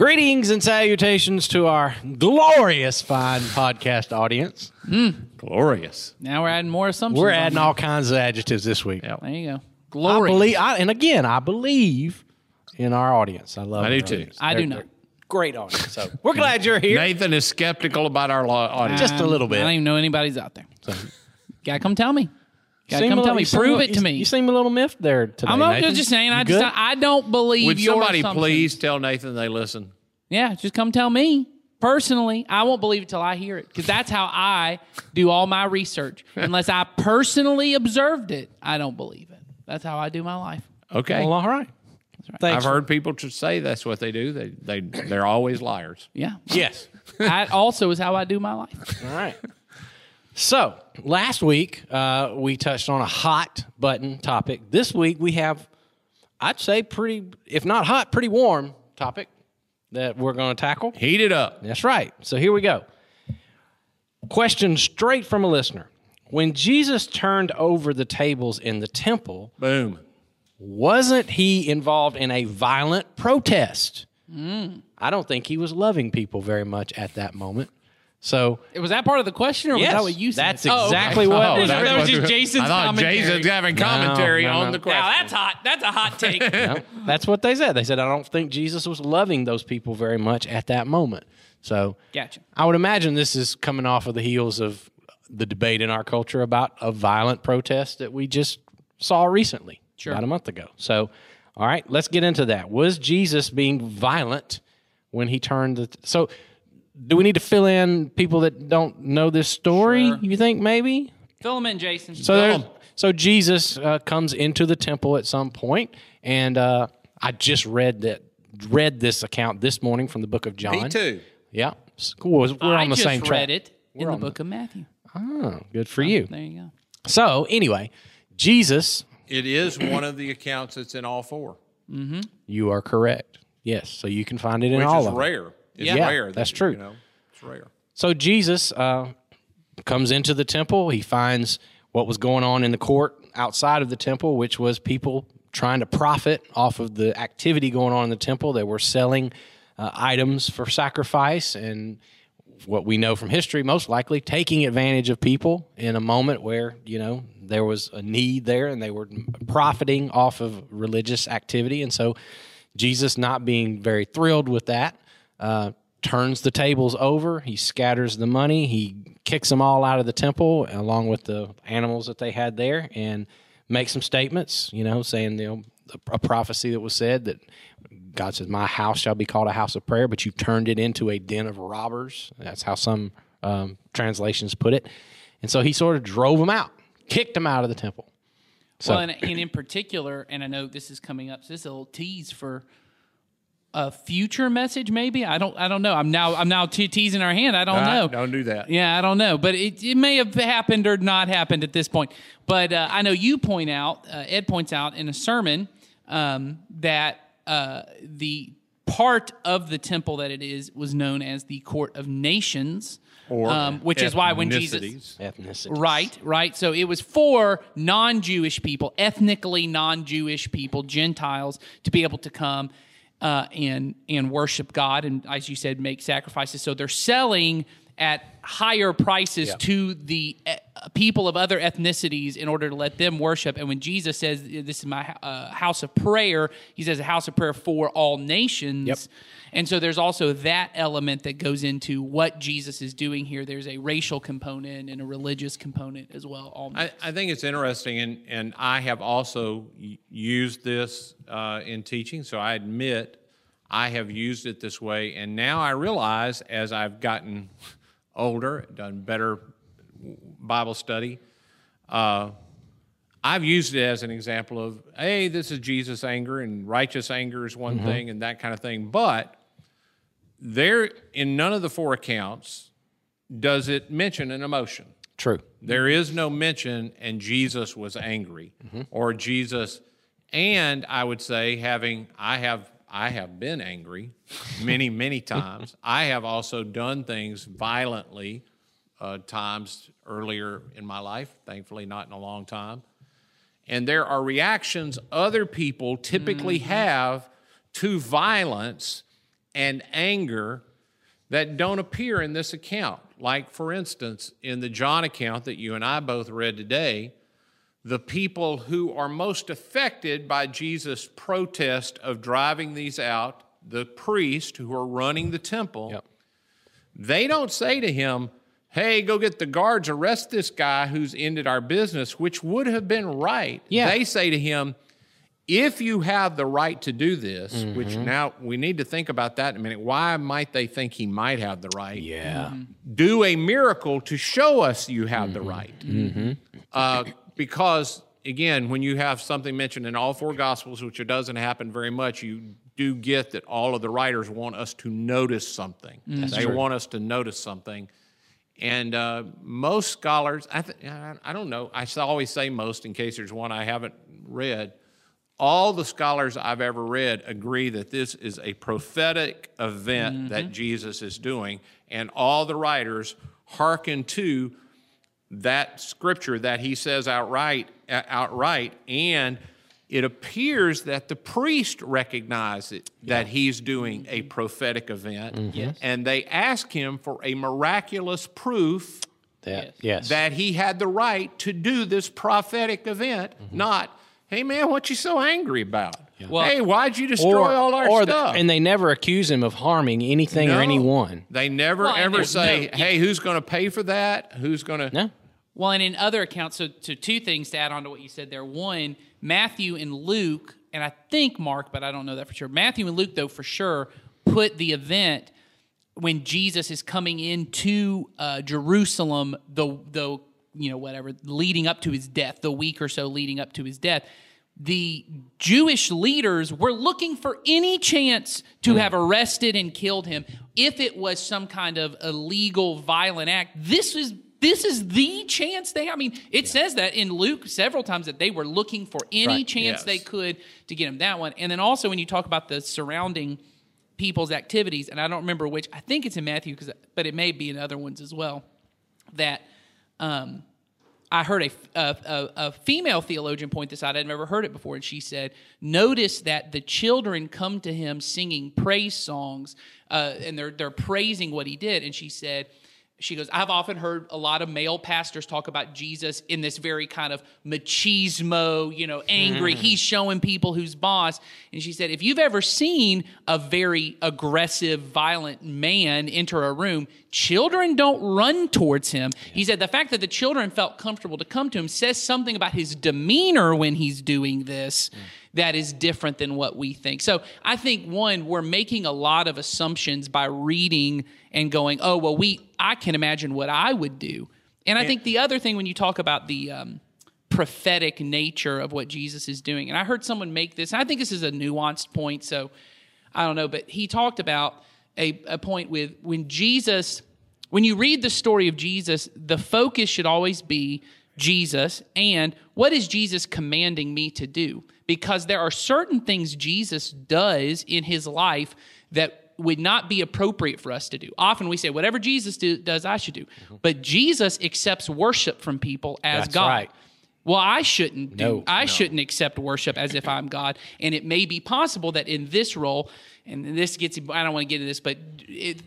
Greetings and salutations to our glorious fine podcast audience. Hmm. Glorious. Now we're adding more assumptions. We're on adding that. all kinds of adjectives this week. Yep. There you go. I Glory. believe, I, and again, I believe in our audience. I love. I do our too. audience. I They're- do not. Great audience. So we're glad you're here. Nathan is skeptical about our law audience. Just a little um, bit. I don't even know anybody's out there. Gotta come tell me. Gotta come tell me. you seem a Prove it to me. You seem a little miffed there today. I'm not Nathan. just saying. You I good? just I don't believe Would your somebody assumptions. please tell Nathan they listen? Yeah, just come tell me personally. I won't believe it till I hear it because that's how I do all my research. Unless I personally observed it, I don't believe it. That's how I do my life. Okay. Well, all right. Thanks. I've heard people to say that's what they do. They they they're always liars. Yeah, Yes. that also is how I do my life. All right. So last week uh, we touched on a hot button topic. This week we have, I'd say, pretty, if not hot, pretty warm topic that we're going to tackle. Heat it up. That's right. So here we go. Question straight from a listener. When Jesus turned over the tables in the temple, Boom. wasn't he involved in a violent protest? I don't think he was loving people very much at that moment. So Was that part of the question, or was that what you said? that's Oh, okay. exactly oh, what Oh, was- that's that was just Jason's I thought commentary. Jason's having commentary No, no, on no. the question. Now that's hot. That's a hot take. No, that's what they said. They said, I don't think Jesus was loving those people very much at that moment. So Gotcha. I would imagine this is coming off of the heels of the debate in our culture about a violent protest that we just saw recently, Sure. about a month ago. So, all right, let's get into that. Was Jesus being violent when he turned the. So, do we need to fill in people that don't know this story? Sure. You think maybe? Fill them in, Jason. So there's, so Jesus uh, comes into the temple at some point, and uh, I just read that read this account this morning from the book of John. Me too. Yeah, cool. We're I on the just same track. I read it in the book of Matthew. Oh, good for you. There you go. So anyway, Jesus, It is one of the accounts that's in all four, mm-hmm. you are correct. Yes, so you can find it in which all is of them. It's Yeah, rare. that, that's true. You know, it's rare. So Jesus uh, comes into the temple. He finds what was going on in the court outside of the temple, which was people trying to profit off of the activity going on in the temple. They were selling uh, items for sacrifice and what we know from history, most likely taking advantage of people in a moment where, you know, there was a need there and they were profiting off of religious activity. And so Jesus, not being very thrilled with that, uh, turns the tables over. He scatters the money. He kicks them all out of the temple along with the animals that they had there and makes some statements, you know, saying, you know, a prophecy that was said that God says, My house shall be called a house of prayer, but you've turned it into a den of robbers. That's how some um, translations put it. And so he sort of drove them out, kicked them out of the temple. So, well, and, and in particular, and I know this is coming up, so this is a little tease for a future message. Maybe I don't. I don't know. I'm now. I'm now te- teasing our hand. I don't Ah, know. Don't do that. Yeah, I don't know, but it, it may have happened or not happened at this point. But uh, I know you point out, uh, Ed points out in a sermon um, that uh, the part of the temple that it is was known as the court of nations, Or um, which is why when Jesus ethnicities. Right, right. So it was for non Jewish people, ethnically non Jewish people, Gentiles, to be able to come uh, and and worship God and, as you said, make sacrifices. So they're selling at higher prices to the uh, people of other ethnicities in order to let them worship. And when Jesus says, "This is my uh, house of prayer," he says, "A house of prayer for all nations." Yep. And so there's also that element that goes into what Jesus is doing here. There's a racial component and a religious component as well. All I, I think it's interesting, and, and I have also used this uh, in teaching, so I admit I have used it this way. And now I realize as I've gotten older, done better Bible study, uh, I've used it as an example of, hey, this is Jesus' anger, and righteous anger is one thing, and that kind of thing. But there, in none of the four accounts, does it mention an emotion. True. There is no mention, and Jesus was angry, or Jesus, and I would say, having I have I have been angry many many times. I have also done things violently uh, times earlier in my life. Thankfully, not in a long time. And there are reactions other people typically have to violence, and anger that don't appear in this account. Like, for instance, in the John account that you and I both read today, the people who are most affected by Jesus' protest of driving these out, the priests who are running the temple, Yep. they don't say to him, Hey, go get the guards, arrest this guy who's ended our business, which would have been right. Yeah. They say to him, if you have the right to do this, mm-hmm. which now we need to think about that in a minute, why might they think he might have the right? Yeah. do a miracle to show us you have the mm-hmm. right. Mm-hmm. Uh, because, again, when you have something mentioned in all four Gospels, which it doesn't happen very much, you do get that all of the writers want us to notice something. they want us to notice something. And uh, most scholars, I, th- I I don't know, I always say most in case there's one I haven't read. All the scholars I've ever read agree that this is a prophetic event that Jesus is doing, and all the writers hearken to that scripture that he says outright, uh, outright, and it appears that the priest recognized it that he's doing a prophetic event, Yes. and they ask him for a miraculous proof That, yes. that he had the right to do this prophetic event, not, hey man, what you so angry about? Well- hey, why'd you destroy all our or the- stuff? and they never accuse him of harming anything or anyone. They never Well, ever say, no- hey, who's going to pay for that? Who's going to. No. Well, and in other accounts, so, so two things to add on to what you said there. One, Matthew and Luke, and I think Mark, but I don't know that for sure. Matthew and Luke, though, for sure, put the event when Jesus is coming into uh, Jerusalem, the the you know whatever leading up to his death, the week or so leading up to his death. The Jewish leaders were looking for any chance to have arrested and killed him if it was some kind of illegal, violent act. This is this is the chance they. I mean, it says that in Luke several times that they were looking for any Right. chance Yes. they could to get him that one. And then also when you talk about the surrounding people's activities, and I don't remember which. I think it's in Matthew, because but it may be in other ones as well. That um, I heard a, a, a, a female theologian point this out. I'd never heard it before, and she said, "Notice that the children come to him singing praise songs, uh, and they're they're praising what he did." And she said. She goes, I've often heard a lot of male pastors talk about Jesus in this very kind of machismo, you know, angry. Mm-hmm. He's showing people who's boss. And she said, if you've ever seen a very aggressive, violent man enter a room, children don't run towards him. He said, the fact that the children felt comfortable to come to him says something about his demeanor when he's doing this that is different than what we think. So I think one, we're making a lot of assumptions by reading and going, oh, well, we, I can imagine what I would do. And I think the other thing when you talk about the um, prophetic nature of what Jesus is doing, and I heard someone make this, and I think this is a nuanced point, so I don't know, but he talked about a, a point with when Jesus, when you read the story of Jesus, the focus should always be Jesus and what is Jesus commanding me to do? Because there are certain things Jesus does in his life that would not be appropriate for us to do. Often we say, whatever Jesus do, does, I should do. Mm-hmm. But Jesus accepts worship from people as That's God. right. Well, I shouldn't do. No, I no. shouldn't accept worship as if I'm God. And it may be possible that in this role, and this gets. I don't want to get into this, but it,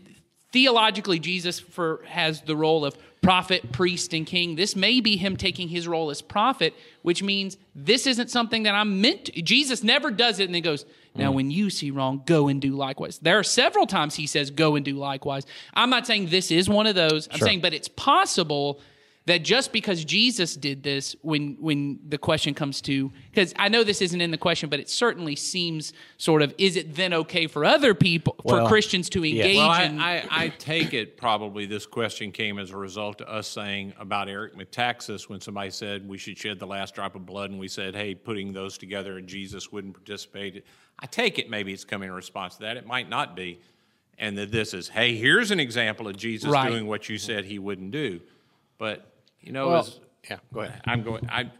theologically, Jesus for has the role of prophet, priest, and king. This may be him taking his role as prophet, which means this isn't something that I'm meant. to. Jesus never does it, and then goes. Now, Mm. when you see wrong, go and do likewise. There are several times he says, "Go and do likewise." I'm not saying this is one of those. I'm Sure. saying, but it's possible that just because Jesus did this, when when the question comes to, because I know this isn't in the question, but it certainly seems sort of, is it then okay for other people, for Christians to engage Well, I, in? I, I take it probably this question came as a result of us saying about Eric Metaxas when somebody said we should shed the last drop of blood, and we said, hey, putting those together and Jesus wouldn't participate. I take it maybe it's coming in response to that. It might not be. And that this is, hey, here's an example of Jesus Right. doing what you said he wouldn't do. But, you know, Well, as, yeah, go ahead. I'm going. I,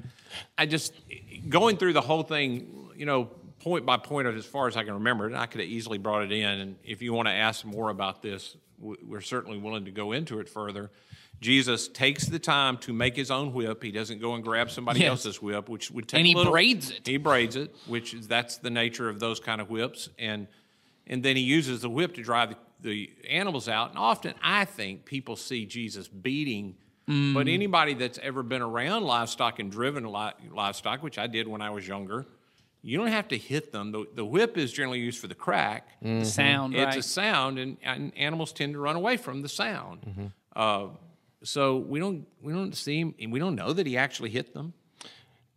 I just going through the whole thing. You know, point by point, as far as I can remember, and I could have easily brought it in. And if you want to ask more about this, we're certainly willing to go into it further. Jesus takes the time to make his own whip. He doesn't go and grab somebody Yes. else's whip, which would take And a he little, braids it. He braids it, which is that's the nature of those kind of whips. And and then he uses the whip to drive the, the animals out. And often, I think people see Jesus beating. But mm. anybody that's ever been around livestock and driven li- livestock, which I did when I was younger, you don't have to hit them. The, the whip is generally used for the crack. Mm-hmm. The sound, It's right? a sound, and, and animals tend to run away from the sound. Mm-hmm. Uh, so we don't we don't see him, and we don't know that he actually hit them.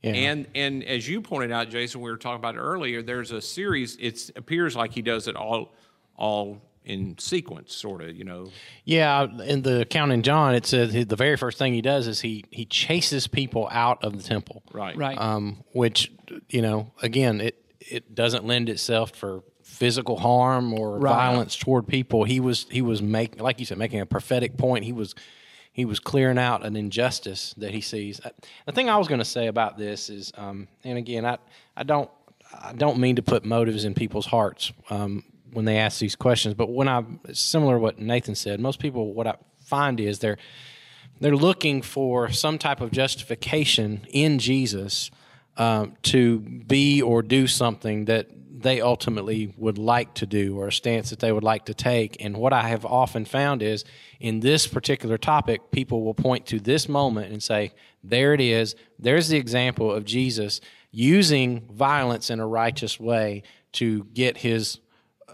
Yeah. And and as you pointed out, Jason, we were talking about earlier. There's a series. It appears like he does it all all in sequence, sort of. You know, Yeah, in the account in John, it says the very first thing he does is he he chases people out of the temple. right? right. Um, which you know, again, it it doesn't lend itself for physical harm or Right. violence toward people. He was he was making, like you said, making a prophetic point. He was he was clearing out an injustice that he sees. Uh, The thing I was going to say about this is, um, and again, I I don't I don't mean to put motives in people's hearts um, when they ask these questions, but when I similar to what Nathan said, most people what I find is they're they're looking for some type of justification in Jesus um, to be or do something that they ultimately would like to do or a stance that they would like to take. And what I have often found is in this particular topic, people will point to this moment and say, there it is. There's the example of Jesus using violence in a righteous way to get his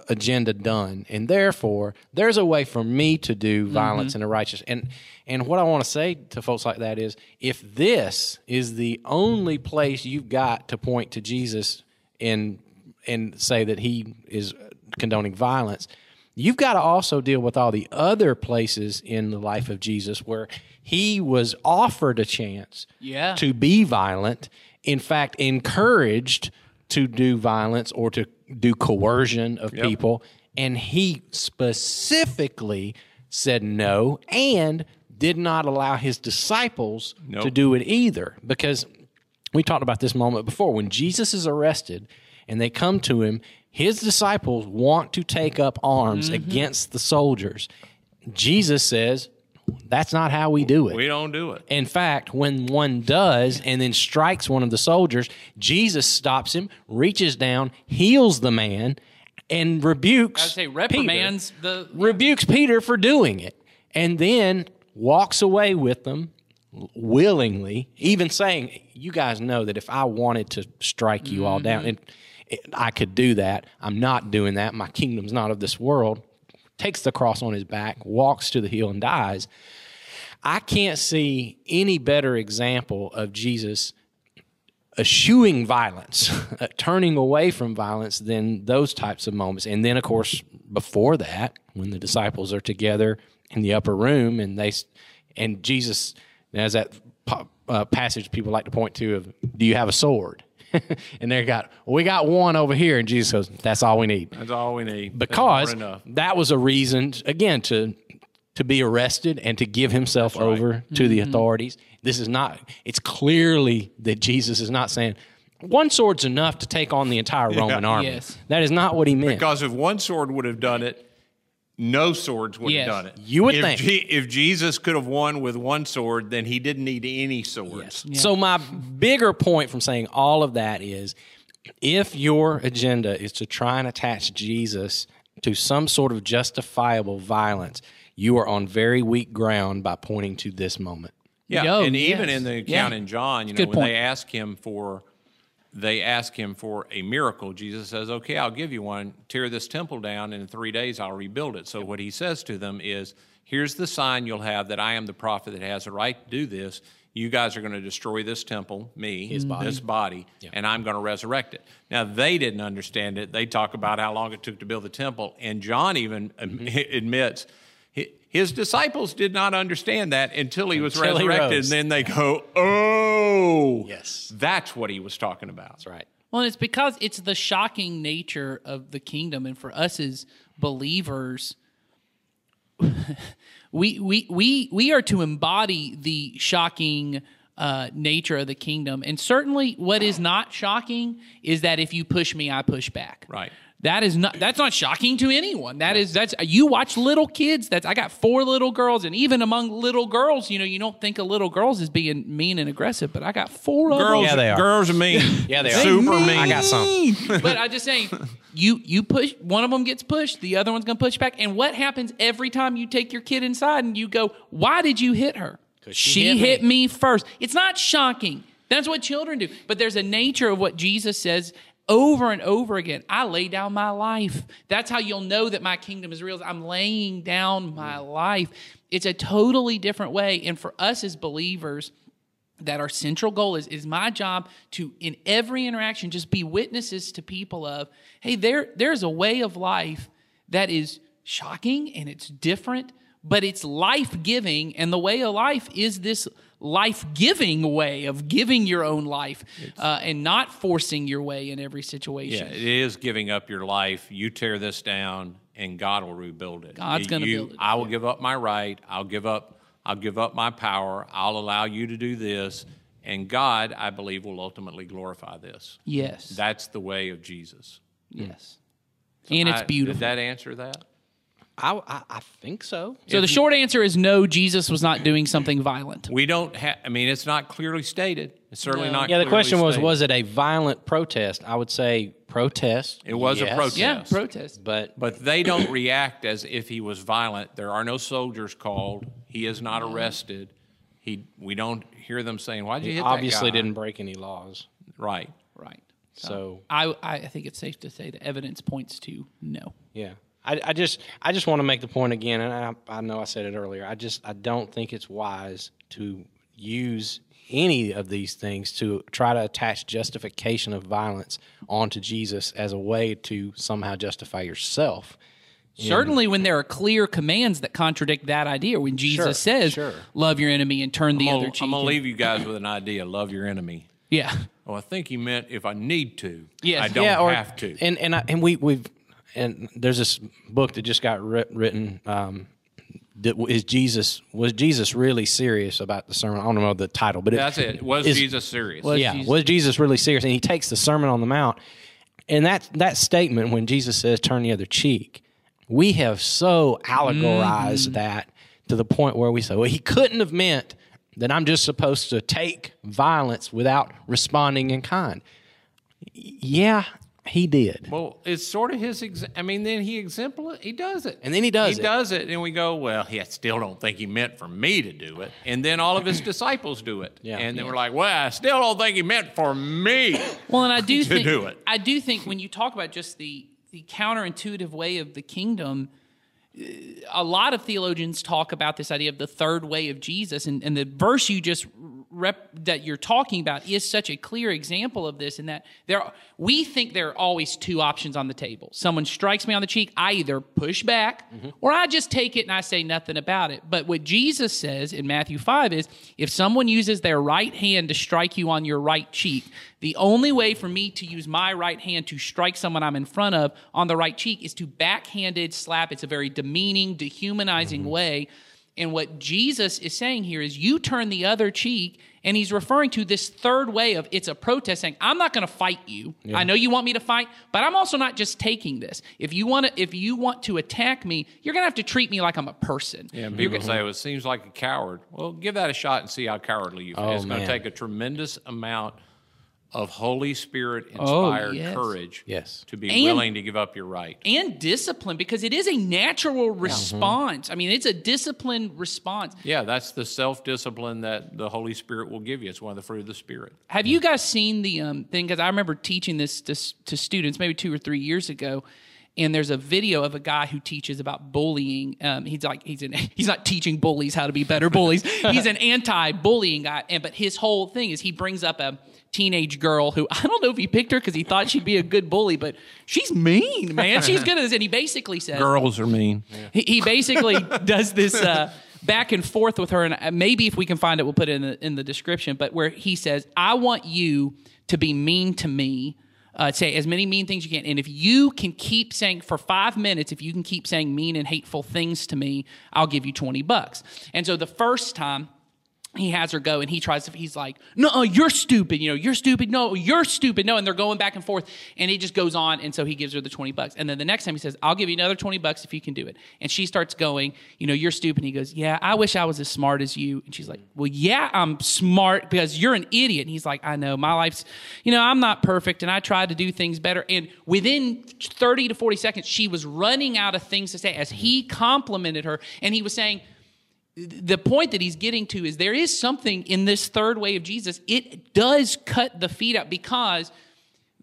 agenda done and therefore there's a way for me to do mm-hmm. violence in a righteous and and what i want to say to folks like that is if this is the only place you've got to point to jesus and and say that he is condoning violence you've got to also deal with all the other places in the life of jesus where he was offered a chance Yeah. to be violent in fact encouraged to do violence or to do coercion of people. And he specifically said no and did not allow his disciples to do it either. Because we talked about this moment before. When Jesus is arrested and they come to him, his disciples want to take up arms mm-hmm. against the soldiers. Jesus says, That's not how we do it. We don't do it. In fact, when one does and then strikes one of the soldiers, Jesus stops him, reaches down, heals the man, and rebukes. I would say Peter. reprimands the rebukes Peter for doing it, and then walks away with them willingly, even saying, "You guys know that if I wanted to strike you all down, mm-hmm. and I could do that. I'm not doing that. My kingdom's not of this world." Takes the cross on his back, walks to the hill, and dies. I can't see any better example of Jesus eschewing violence, turning away from violence than those types of moments. And then, of course, before that, when the disciples are together in the upper room and they and Jesus as that uh, passage people like to point to of, "Do you have a sword?" and they got, "We got one over here," and Jesus goes, "That's all we need." That's all we need. Because more than enough. that was a reason again to to be arrested and to give himself over to the mm-hmm. authorities. This is not. It's clearly that Jesus is not saying one sword's enough to take on the entire Roman army. Yes. That is not what he meant. Because if one sword would have done it, no swords would Yes. have done it. You would if think. Je- if Jesus could have won with one sword, then he didn't need any swords. So my bigger point from saying all of that is if your agenda is to try and attach Jesus to some sort of justifiable violence, you are on very weak ground by pointing to this moment. Yeah, Yo, and even in the Yeah. account in John, you know, Good when point. they ask him for, they ask him for a miracle. Jesus says, "Okay, I'll give you one. Tear this temple down, and in three days I'll rebuild it." So what he says to them is, "Here's the sign you'll have that I am the prophet that has a right to do this. You guys are going to destroy this temple, me, His body. this body, and I'm going to resurrect it." Now they didn't understand it. They talk about how long it took to build the temple, and John even admits. Hi- His disciples did not understand that until he was Until resurrected, rose. and then they go, "Oh, Yes. that's what he was talking about." That's right. Well, it's because it's the shocking nature of the kingdom, and for us as believers, we we we we are to embody the shocking uh, nature of the kingdom. And certainly, what is not shocking is that if you push me, I push back. Right. That is not that's not shocking to anyone. That is that's you watch little kids. That's I got four little girls, and even among little girls, you know, you don't think of little girls as being mean and aggressive, but I got four of them. Girls, Yeah, they are. girls are mean. Yeah, they are. Super mean. I got some. but I'm just saying, you you push one of them gets pushed, the other one's gonna push back. And what happens every time you take your kid inside and you go, "Why did you hit her? she hit, hit me. first. It's not shocking. That's what children do. But there's a nature of what Jesus says over and over again. I lay down my life. That's how you'll know that my kingdom is real. I'm laying down my life. It's a totally different way. And for us as believers, that our central goal is is my job to in every interaction just be witnesses to people of hey there there's a way of life that is shocking and it's different but it's life-giving and the way of life is this life-giving way of giving your own life uh, and not forcing your way in every situation. Yeah, it is giving up your life. You tear this down, and God will rebuild it. God's gonna build it, I will give up my right. I'll give up. I'll give up my power. I'll allow you to do this, and God, I believe, will ultimately glorify this. yes That's the way of Jesus. yes and it's beautiful Did that answer that? I, I, I think so. so the short answer is no jesus was not doing something violent We don't have. I mean, it's not clearly stated. It's certainly not. Yeah, the question was stated. was it a violent protest? I would say protest. It was a protest. yeah protest But But they don't react as if he was violent. There are no soldiers called. He is not mm-hmm. arrested. He. We don't hear them saying, "Why'd you hit obviously that guy?" didn't break any laws. Right. right So I, I think it's safe to say the evidence points to no. Yeah. I, I just I just want to make the point again, and I, I know I said it earlier. I just I don't think it's wise to use any of these things to try to attach justification of violence onto Jesus as a way to somehow justify yourself. Certainly, when there are clear commands that contradict that idea, when Jesus Sure, says, sure. "Love your enemy and turn the I'm other gonna, cheek," I'm gonna leave you guys with an idea. Love your enemy. yeah, Oh, I think he meant if I need to. Yes. I don't yeah, or, have to. And and I, and we we've and there's this book that just got writ, written. Um, that is Jesus was Jesus really serious about the sermon? I don't know the title, but it, That's it. Was is- Jesus serious? Was yeah, Jesus- was Jesus really serious? And he takes the Sermon on the Mount, and that that statement when Jesus says "turn the other cheek," we have so allegorized Mm-hmm. that to the point where we say, "Well, he couldn't have meant that I'm just supposed to take violence without responding in kind." Yeah, he did. Well, it's sort of his. Ex- I mean, then he exempl he does it, And then he does he it. does it, and we go, well, he I still don't think he meant for me to do it, and then all of his disciples do it, Yeah. and then we're like, well, I still don't think he meant for me. Well, and I do to think do it. I do think when you talk about just the the counterintuitive way of the kingdom, uh, a lot of theologians talk about this idea of the third way of Jesus, and, and the verse you just rep, that you're talking about is such a clear example of this. In that there, are- we think there are always two options on the table. Someone strikes me on the cheek, I either push back or I just take it and I say nothing about it. But what Jesus says in Matthew five is, if someone uses their right hand to strike you on your right cheek, the only way for me to use my right hand to strike someone I'm in front of on the right cheek is to backhanded slap. It's a very demeaning, dehumanizing mm-hmm. way. And what Jesus is saying here is you turn the other cheek, and he's referring to this third way of it's a protest saying, I'm not going to fight you. I know you want me to fight, but I'm also not just taking this. If you want to if you want to attack me, you're going to have to treat me like I'm a person. Yeah, and people say, well, it seems like a coward. Well, give that a shot and see how cowardly you feel. Oh, it's going to man. take a tremendous amount of Holy Spirit Oh, inspired yes. courage Yes. to be And- willing to give up your right. And discipline because it is a natural response. I mean, it's a disciplined response. Yeah, that's the self discipline that the Holy Spirit will give you. It's one of the fruit of the Spirit. Have you guys seen the um, thing? Because I remember teaching this to, to students maybe two or three years ago, and there's a video of a guy who teaches about bullying. Um, he's like he's an, he's not teaching bullies how to be better bullies. he's an anti-bullying guy, and but his whole thing is he brings up a teenage girl who I don't know if he picked her because he thought she'd be a good bully, but she's mean, man. She's good at this, and he basically says Girls are mean. he, he basically does this uh, back and forth with her, and uh, maybe if we can find it, we'll put it in the, in the description. But where he says, "I want you to be mean to me." Uh, say as many mean things you can, and if you can keep saying for five minutes, if you can keep saying mean and hateful things to me, I'll give you twenty bucks. And so the first time he has her go and he tries to he's like no you're stupid you know you're stupid no you're stupid no and they're going back and forth and it just goes on and so he gives her the 20 bucks and then the next time he says i'll give you another 20 bucks if you can do it and she starts going you know you're stupid and he goes yeah i wish i was as smart as you and she's like well yeah i'm smart because you're an idiot and he's like i know my life's you know i'm not perfect and i tried to do things better and within 30 to 40 seconds she was running out of things to say as he complimented her and he was saying the point that he's getting to is there is something in this third way of Jesus. It does cut the feet out because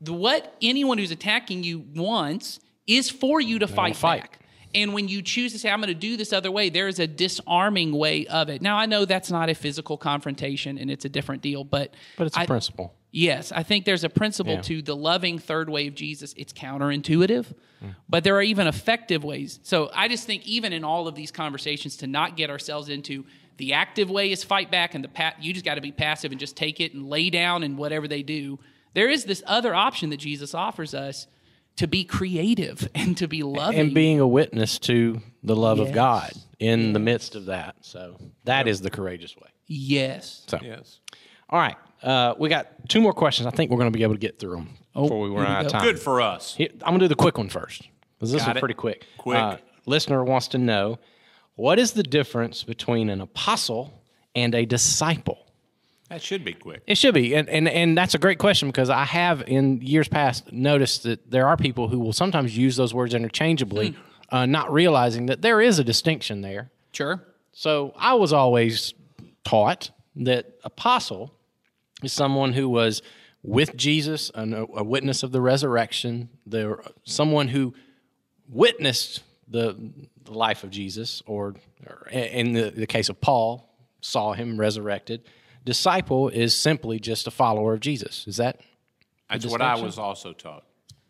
the, what anyone who's attacking you wants is for you to fight, fight. back. And when you choose to say, I'm going to do this other way, there is a disarming way of it. Now, I know that's not a physical confrontation and it's a different deal, but. But it's a I- principle. Yes, I think there's a principle Yeah. to the loving third way of Jesus. It's counterintuitive, but there are even effective ways. So I just think even in all of these conversations to not get ourselves into the active way is fight back and the pat you just got to be passive and just take it and lay down and whatever they do. There is this other option that Jesus offers us to be creative and to be loving. And being a witness to the love Yes. of God in the midst of that. So that is the courageous way. yes. So, Yes. All right. Uh, we got two more questions. I think we're going to be able to get through them before we run out of time. Good for us. Here- I'm going to do the quick one first because this Got is it. pretty quick. Quick. Uh, listener wants to know what is the difference between an apostle and a disciple? That should be quick. It should be, and, and and that's a great question because I have in years past noticed that there are people who will sometimes use those words interchangeably, uh, not realizing that there is a distinction there. Sure. So I was always taught that apostle is someone who was with Jesus, an, a witness of the resurrection, the, someone who witnessed the, the life of Jesus, or, or in the, the case of Paul, saw him resurrected. Disciple is simply just a follower of Jesus. Is that? That's what I was also taught.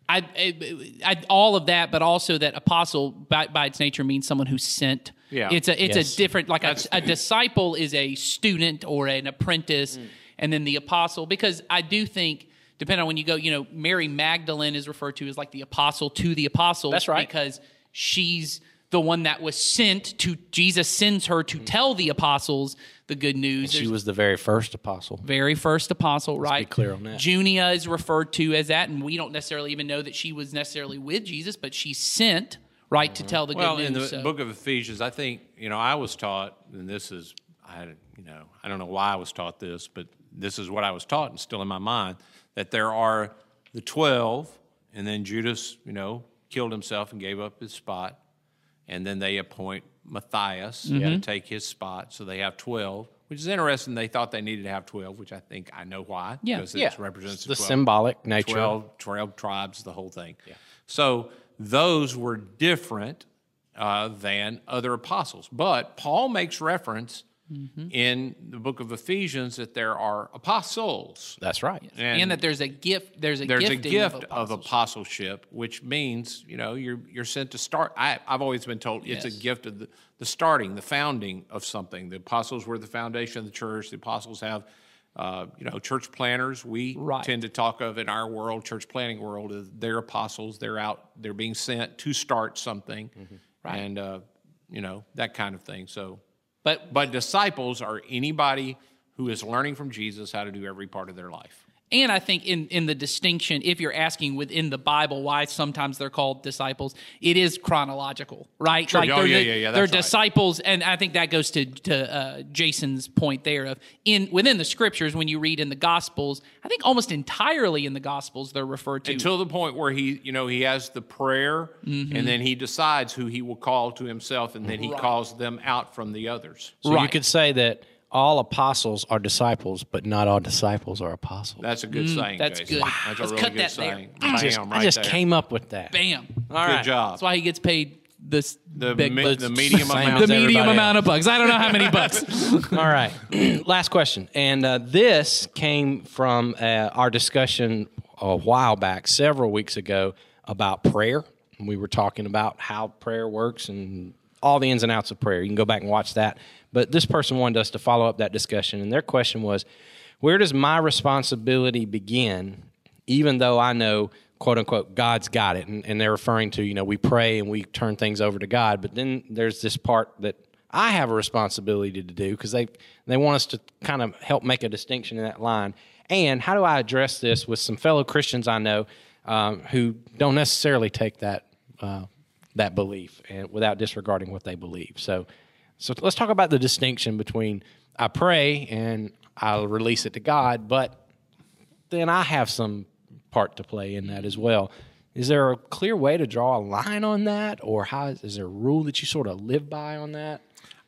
I, I, I, all of that, but also that apostle by, by its nature means someone who's sent. Yeah. it's a it's Yes. a different like a, a disciple is a student or an apprentice, Mm. And then the apostle because I do think depending on when you go, you know, Mary Magdalene is referred to as like the apostle to the apostles. That's right. because she's the one that was sent to Jesus sends her to tell the apostles the good news. She There's- was the very first apostle. very first apostle, right? clear on that. Junia is referred to as that, and we don't necessarily even know that she was necessarily with Jesus, but she's sent, right, to tell the Well, good in the so- book of Ephesians, I think you know I was taught, and this is I you know I don't know why I was taught this, but this is what I was taught, and still in my mind that there are the twelve, and then Judas, you know, killed himself and gave up his spot, and then they appoint Matthias Mm-hmm. to take his spot, so they have twelve. Which is interesting. They thought they needed to have twelve, which I think I know why. Yeah. because Yeah, it represents the 12 symbolic nature. 12, 12 tribes, the whole thing. Yeah. So those were different uh, than other apostles. But Paul makes reference Mm-hmm. in the book of Ephesians that there are apostles. That's right. and, that there's a gift, there's a there's a gift of, of apostleship. apostleship, which means you know you're you're sent to start. I, I've always been told it's a gift of the, the starting, the founding of something. The apostles were the foundation of the church. The apostles have, uh, you know, church planners. We Right. tend to talk of in our world, church planning world, is they're apostles. They're out. They're being sent to start something, and uh, you know that kind of thing. So, But but disciples are anybody who is learning from Jesus how to do every part of their life. And I think in, in the distinction, if you're asking within the Bible why sometimes they're called disciples, it is chronological, right? Sure. Oh, they're, yeah, the- yeah, yeah, they're right. disciples, and I think that goes to to uh, Jason's point there of in within the scriptures when you read in the Gospels, I think almost entirely in the Gospels they're referred to. until the point where he you know he has the prayer Mm-hmm. and then he decides who he will call to himself and then he calls them out from the others So you could say that all apostles are disciples, but not all disciples are apostles. that's a good saying Mm, that's Jason. good. that's a Let's really cut good that there. saying I just, Bam, I just there. came up with that. Bam. All good right. job That's why he gets paid this the, big me- the medium amount the medium everybody amount of bucks. I don't know how many bucks. All right. Last question. And uh, this came from uh, our discussion a while back, several weeks ago, about prayer. We were talking about how prayer works and all the ins and outs of prayer. You can go back and watch that. But this person wanted us to follow up that discussion. And their question was Where does my responsibility begin, even though I know, quote unquote, God's got it? And, and they're referring to, you know, we pray and we turn things over to God. But then there's this part that I have a responsibility to do because they they want us to kind of help make a distinction in that line. And how do I address this with some fellow Christians I know um, who don't necessarily take that uh, that belief and without disregarding what they believe? So, so let's talk about the distinction between I pray and I'll release it to God, but then I have some part to play in that as well. Is there a clear way to draw a line on that, or how is there a rule that you sort of live by on that?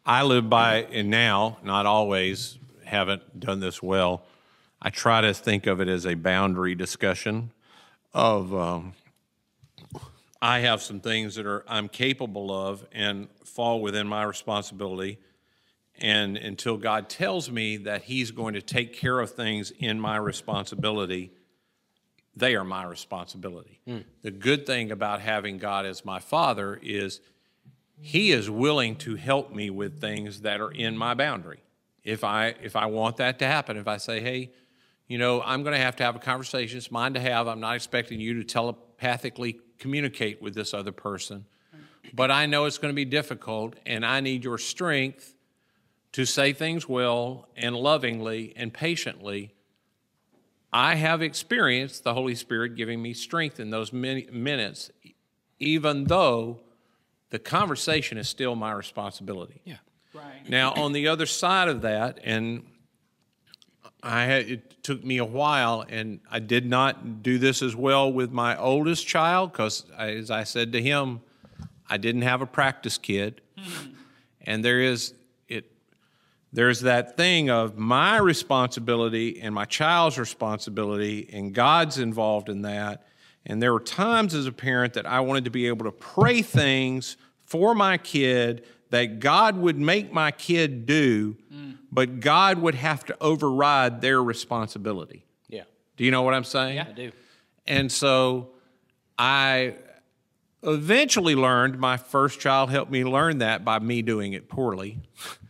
I live by, and now, not always, haven't done this well. I try to think of it as a boundary discussion of um, I have some things that are I'm capable of and fall within my responsibility. And until God tells me that He's going to take care of things in my responsibility, they are my responsibility. Hmm. The good thing about having God as my father is he is willing to help me with things that are in my boundary. If I if I want that to happen, if I say, "Hey, you know, I'm going to have to have a conversation. It's mine to have. I'm not expecting you to telepathically communicate with this other person, but I know it's going to be difficult, and I need your strength to say things well and lovingly and patiently." I have experienced the Holy Spirit giving me strength in those min- minutes, even though the conversation is still my responsibility. Yeah. Right. Now, on the other side of that, and I had, it took me a while, and I did not do this as well with my oldest child because, as I said to him, I didn't have a practice kid, mm-hmm. and there is it. There's that thing of my responsibility and my child's responsibility, and God's involved in that. And there were times as a parent that I wanted to be able to pray things for my kid that God would make my kid do, mm. but God would have to override their responsibility. Yeah. Do you know what I'm saying? Yeah, I do. And so I eventually learned, my first child helped me learn that by me doing it poorly,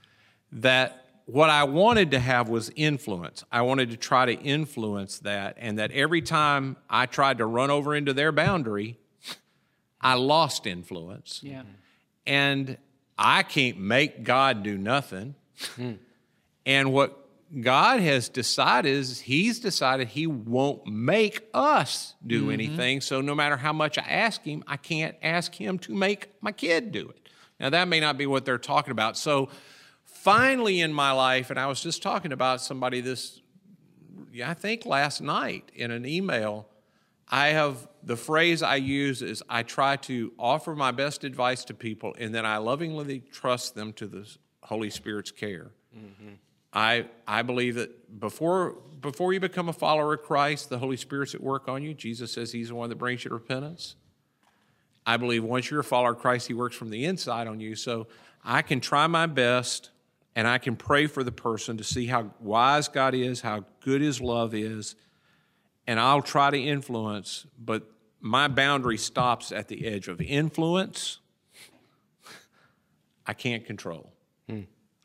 that what I wanted to have was influence. I wanted to try to influence that, and that every time I tried to run over into their boundary, I lost influence. Yeah. And I can't make God do nothing. And what God has decided is He's decided He won't make us do mm-hmm. anything. So no matter how much I ask Him, I can't ask Him to make my kid do it. Now, that may not be what they're talking about. So finally in my life, and I was just talking about somebody this, yeah, I think last night in an email, I have the phrase I use is I try to offer my best advice to people and then I lovingly trust them to the Holy Spirit's care. Mm-hmm. I, I believe that before, before you become a follower of Christ, the Holy Spirit's at work on you. Jesus says He's the one that brings you to repentance. I believe once you're a follower of Christ, He works from the inside on you. So I can try my best and I can pray for the person to see how wise God is, how good His love is, and I'll try to influence, but my boundary stops at the edge of influence. I can't control.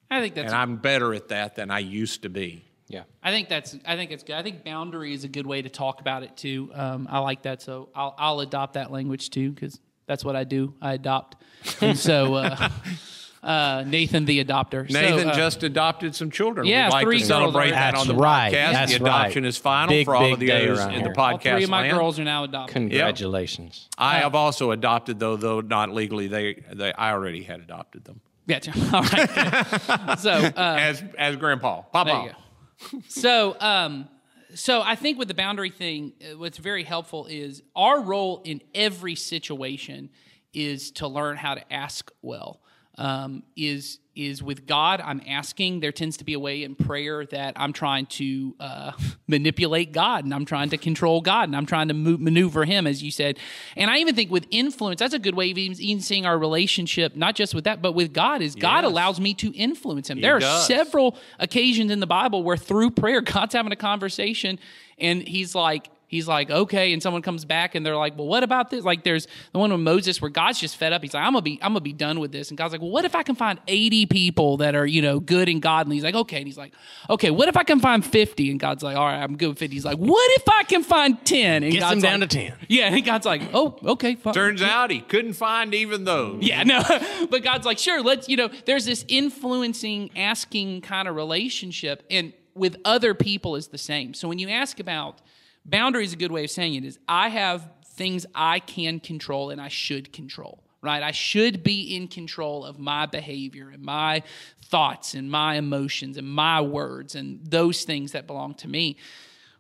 I think that's And I'm better at that than I used to be. Yeah. I think that's I think it's good. I think boundary is a good way to talk about it too. Um, I like that, so I'll I'll adopt that language too because that's what I do. I adopt, and so uh, uh, Nathan the adopter. So, Nathan uh, just adopted some children. yeah, We'd like three to girls celebrate that on the That's right. podcast. That's the adoption right. is final Big, for all of big the others around in the podcast all three of my land. girls are now adopted. Congratulations. I have also adopted though, though not legally. They, they I already had adopted them Yeah. All right. so uh, as as grandpa, There papa. you go. So, um, so I think with the boundary thing, uh, what's very helpful is our role in every situation is to learn how to ask well. Um, is is with God, I'm asking. There tends to be a way in prayer that I'm trying to uh, manipulate God and I'm trying to control God and I'm trying to move, maneuver Him, as you said. And I even think with influence, that's a good way of even, even seeing our relationship, not just with that, but with God. Is God allows me to influence Him. there are does. several occasions in the Bible where through prayer, God's having a conversation and he's like, He's like, okay, and someone comes back and they're like, well, what about this? Like, there's the one with Moses where God's just fed up. He's like, I'm gonna be, I'm gonna be done with this. And God's like, well, what if I can find 80 people that are, you know, good and godly? He's like, okay. And he's like, okay, what if I can find 50? And God's like, all right, I'm good with 50. He's like, what if I can find 10? And Gets God's them down like- to 10. Yeah, and God's like, oh, okay, fine. Turns out he couldn't find even those. Yeah, no. but God's like, sure, let's, you know, there's this influencing, asking kind of relationship. And with other people is the same. So when you ask about boundaries, is a good way of saying it is I have things I can control and I should control. Right? I should be in control of my behavior and my thoughts and my emotions and my words and those things that belong to me.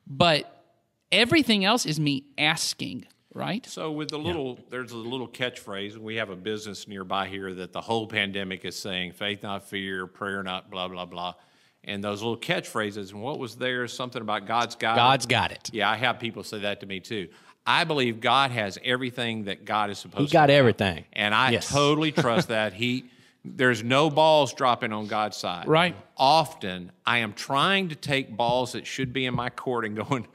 But everything else is me asking, right? So with the little, there's a little catchphrase, and we have a business nearby here that the whole pandemic is saying, "Faith not fear, prayer not blah blah blah," and those little catchphrases. And what was there? Something about God's got. it. God's got it. Yeah, I have people say that to me too. I believe God has everything that God is supposed. To. He to got have. everything. and I Yes. totally trust that he. There's no balls dropping on God's side. Right. Often, I am trying to take balls that should be in my court and going,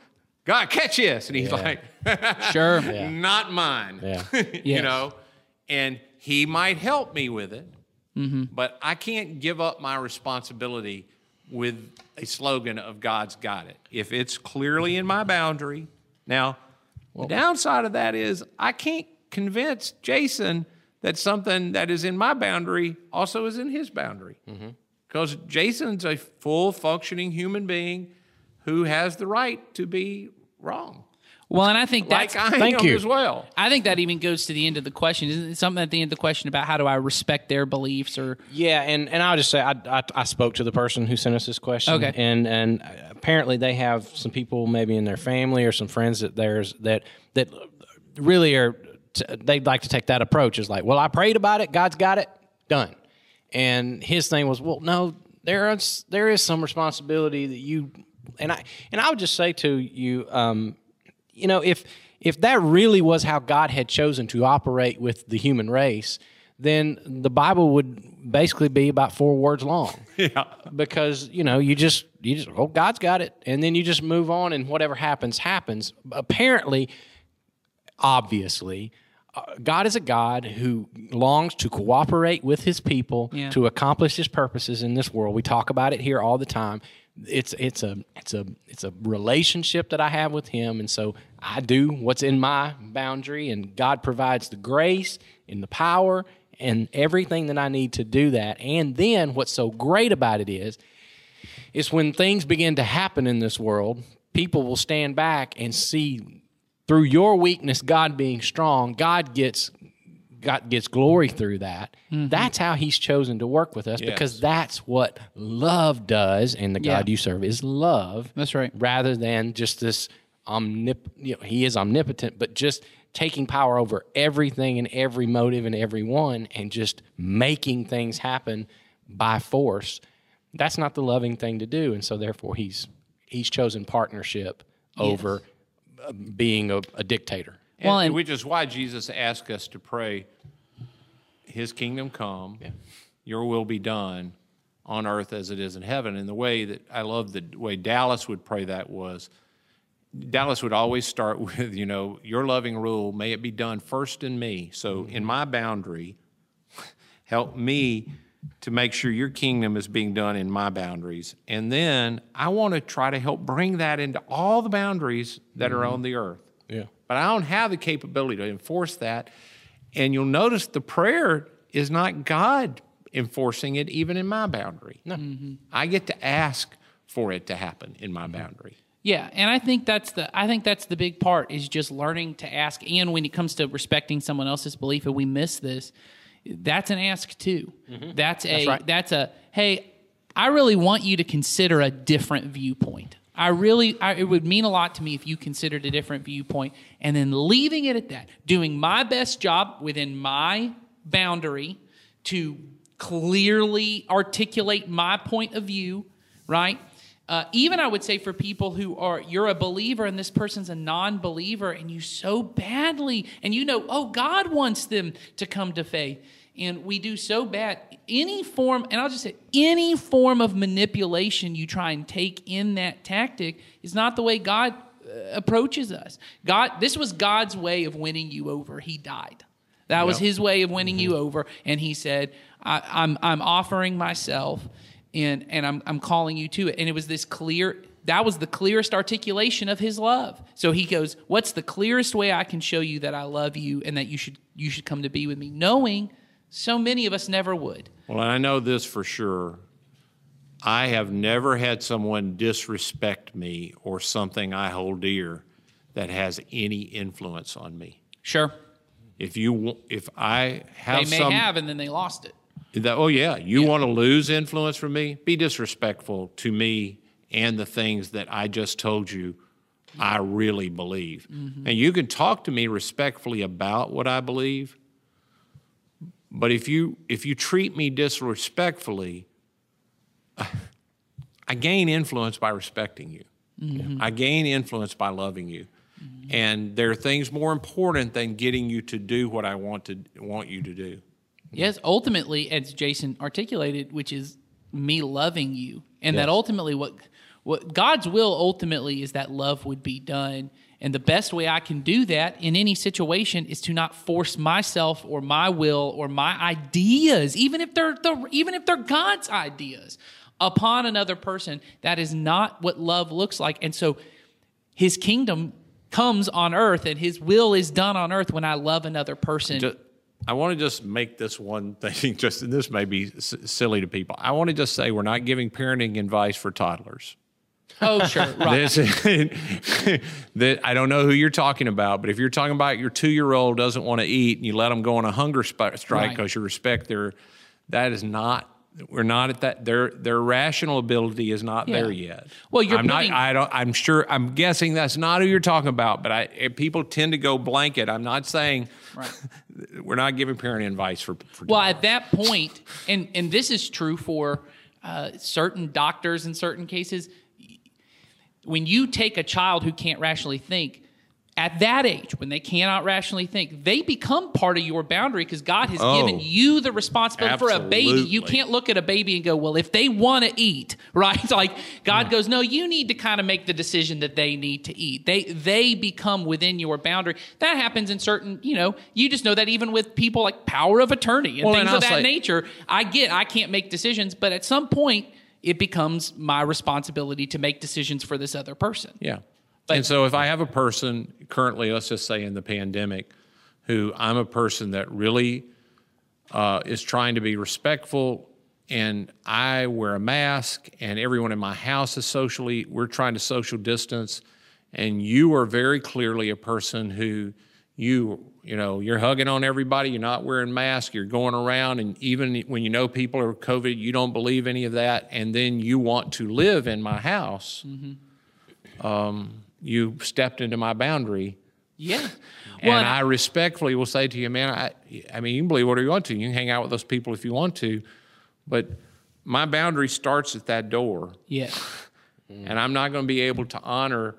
God, catch this, and he's like, Sure. not mine. Yeah. you know, and he might help me with it, Mm-hmm. but I can't give up my responsibility with a slogan of God's got it. If it's clearly in my boundary, now the downside of that is I can't convince Jason that something that is in my boundary also is in his boundary. Mm-hmm. Because Jason's a full functioning human being who has the right to be wrong. Well, and I think that's like I thank am you. as well. I think that even goes to the end of the question. Isn't it something at the end of the question about how do I respect their beliefs or Yeah, and, and I'll just say I, I I spoke to the person who sent us this question. Okay. and and apparently they have some people maybe in their family or some friends that theirs that that really are t- they'd like to take that approach is like, well, I prayed about it, God's got it, done. And his thing was, well, no, there is there is some responsibility that you and I and I would just say to you, um, you know, if if that really was how God had chosen to operate with the human race, then the Bible would basically be about four words long. Yeah. Because you know, you just you just oh God's got it, and then you just move on, and whatever happens happens. Apparently, obviously. uh, God is a God who longs to cooperate with his people Yeah. to accomplish his purposes in this world. We talk about it here all the time. It's it's a it's a it's a relationship that I have with him and so I do what's in my boundary and God provides the grace and the power and everything that I need to do that. And then what's so great about it is is when things begin to happen in this world, people will stand back and see through your weakness, God being strong, God gets God gets glory through that. That's how He's chosen to work with us because that's what love does, and the God you serve is love. That's right. Rather than just this omnip, you know, He is omnipotent, but just taking power over everything and every motive and everyone, and just making things happen by force. That's not the loving thing to do, and so therefore He's He's chosen partnership over uh, being a, a dictator. Well, And- and- which is why Jesus asked us to pray, His kingdom come, Your will be done on earth as it is in heaven. And the way that I love the way Dallas would pray that was, Dallas would always start with, you know, Your loving rule, may it be done first in me. So mm-hmm. in my boundary, help me to make sure your kingdom is being done in my boundaries. And then I want to try to help bring that into all the boundaries that are mm-hmm. on the earth. But I don't have the capability to enforce that. And you'll notice the prayer is not God enforcing it even in my boundary. No. Mm-hmm. I get to ask for it to happen in my mm-hmm. boundary. Yeah, and I think that's the I think that's the big part is just learning to ask. And when it comes to respecting someone else's belief, and we miss this, that's an ask too. Mm-hmm. That's a right. that's a hey, I really want you to consider a different viewpoint. I really, I, it would mean a lot to me if you considered a different viewpoint, and then leaving it at that, doing my best job within my boundary to clearly articulate my point of view, right? Uh, even I would say for people who are, you're a believer and this person's a non believer, and you so badly, and you know, oh, God wants them to come to faith. And we do so bad. Any form, and I'll just say, any form of manipulation you try and take in that tactic is not the way God uh, approaches us. God, this was God's way of winning you over. He died. That was Yep. His way of winning you mm-hmm. over, and He said, I, "I'm I'm offering myself, and and I'm I'm calling you to it." And it was this clear. That was the clearest articulation of His love. So He goes, "What's the clearest way I can show you that I love you and that you should you should come to be with me?" Knowing so many of us never would. Well, I know this for sure. I have never had someone disrespect me or something I hold dear that has any influence on me. Sure, If you, if I have they may some, have, and then they lost it. that, oh yeah, you want to lose influence from me? Be disrespectful to me and the things that I just told you. I really believe, Mm-hmm. and you can talk to me respectfully about what I believe. But if you if you treat me disrespectfully, I gain influence by respecting you. Mm-hmm. I gain influence by loving you. Mm-hmm. And there are things more important than getting you to do what I want to want you to do. Yes, ultimately, as Jason articulated, which is me loving you, and that ultimately what what God's will ultimately is that love would be done. And the best way I can do that in any situation is to not force myself or my will or my ideas, even if they're the, even if they're God's ideas, upon another person. That is not what love looks like. And so, His kingdom comes on earth, and His will is done on earth when I love another person. Ju- I want to just make this one thing. Just this may be s- silly to people. I want to just say we're not giving parenting advice for toddlers. Oh, sure, right. This, that I don't know who you're talking about, but if you're talking about your two year old doesn't want to eat and you let them go on a hunger strike Right. because you respect their, that is not. We're not at that. Their their rational ability is not Yeah. there yet. Well, you're I'm putting- not. I don't. I'm sure. I'm guessing that's not who you're talking about. But I people tend to go blanket. I'm not saying. right. we're not giving parent advice for. for Well, at that point, and and this is true for uh, certain doctors in certain cases. When you take a child who can't rationally think, at that age, when they cannot rationally think, they become part of your boundary because God has Oh. given you the responsibility for a baby. You can't look at a baby and go, "Well, if they want to eat," right? Like God goes, "No, you need to kind of make the decision that they need to eat." They they become within your boundary. That happens in certain, you know, you just know that even with people like power of attorney and Well, things and of that nature. I get I can't make decisions, but at some point it becomes my responsibility to make decisions for this other person. Yeah. But- and so if I have a person currently, let's just say in the pandemic, who I'm a person that really uh, is trying to be respectful and I wear a mask and everyone in my house is socially, we're trying to social distance. And you are very clearly a person who you, you know, you're hugging on everybody, you're not wearing masks, you're going around. And even when you know people are COVID, you don't believe any of that. And then you want to live in my house mm-hmm. um, you stepped into my boundary. Yeah. And Well, I respectfully will say to you, man, I, I mean, you can believe whatever you want to. You can hang out with those people if you want to. But my boundary starts at that door. yeah. And I'm not going to be able to honor.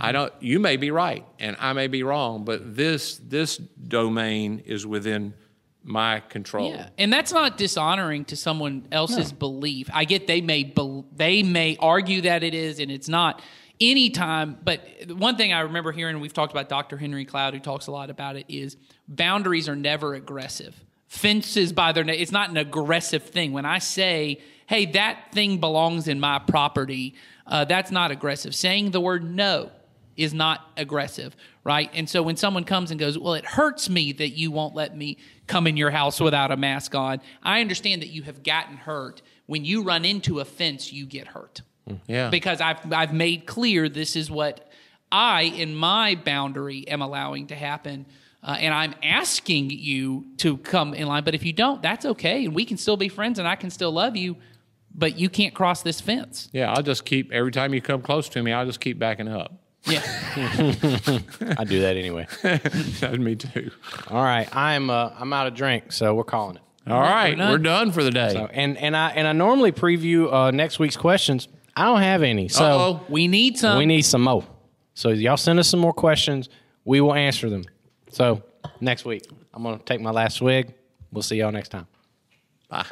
I don't. You may be right, and I may be wrong, but this this domain is within my control. Yeah, and that's not dishonoring to someone else's belief. I get they may bel they may argue that it is, and it's not. Anytime, but one thing I remember hearing, we've talked about Dr. Henry Cloud, who talks a lot about it, is boundaries are never aggressive. Fences by their name, it's not an aggressive thing. When I say, "Hey, that thing belongs in my property," uh, that's not aggressive. Saying the word no is not aggressive, right? And so when someone comes and goes, Well, it hurts me that you won't let me come in your house without a mask on, I understand that you have gotten hurt. When you run into a fence, you get hurt. Yeah. Because I've, I've made clear this is what I, in my boundary, am allowing to happen. Uh, and I'm asking you to come in line. But if you don't, that's okay. And we can still be friends and I can still love you. But you can't cross this fence. yeah. I'll just keep every time you come close to me, I'll just keep backing up. Yeah. I do that anyway. me too. All right, I'm uh, I'm out of drink, so we're calling it. All right, done. we're done for the day. So, and and I and I normally preview uh, next week's questions. I don't have any, so Uh-oh. we need some. we need some more. So y'all send us some more questions. We will answer them. So next week, I'm gonna take my last swig. We'll see y'all next time. Bye.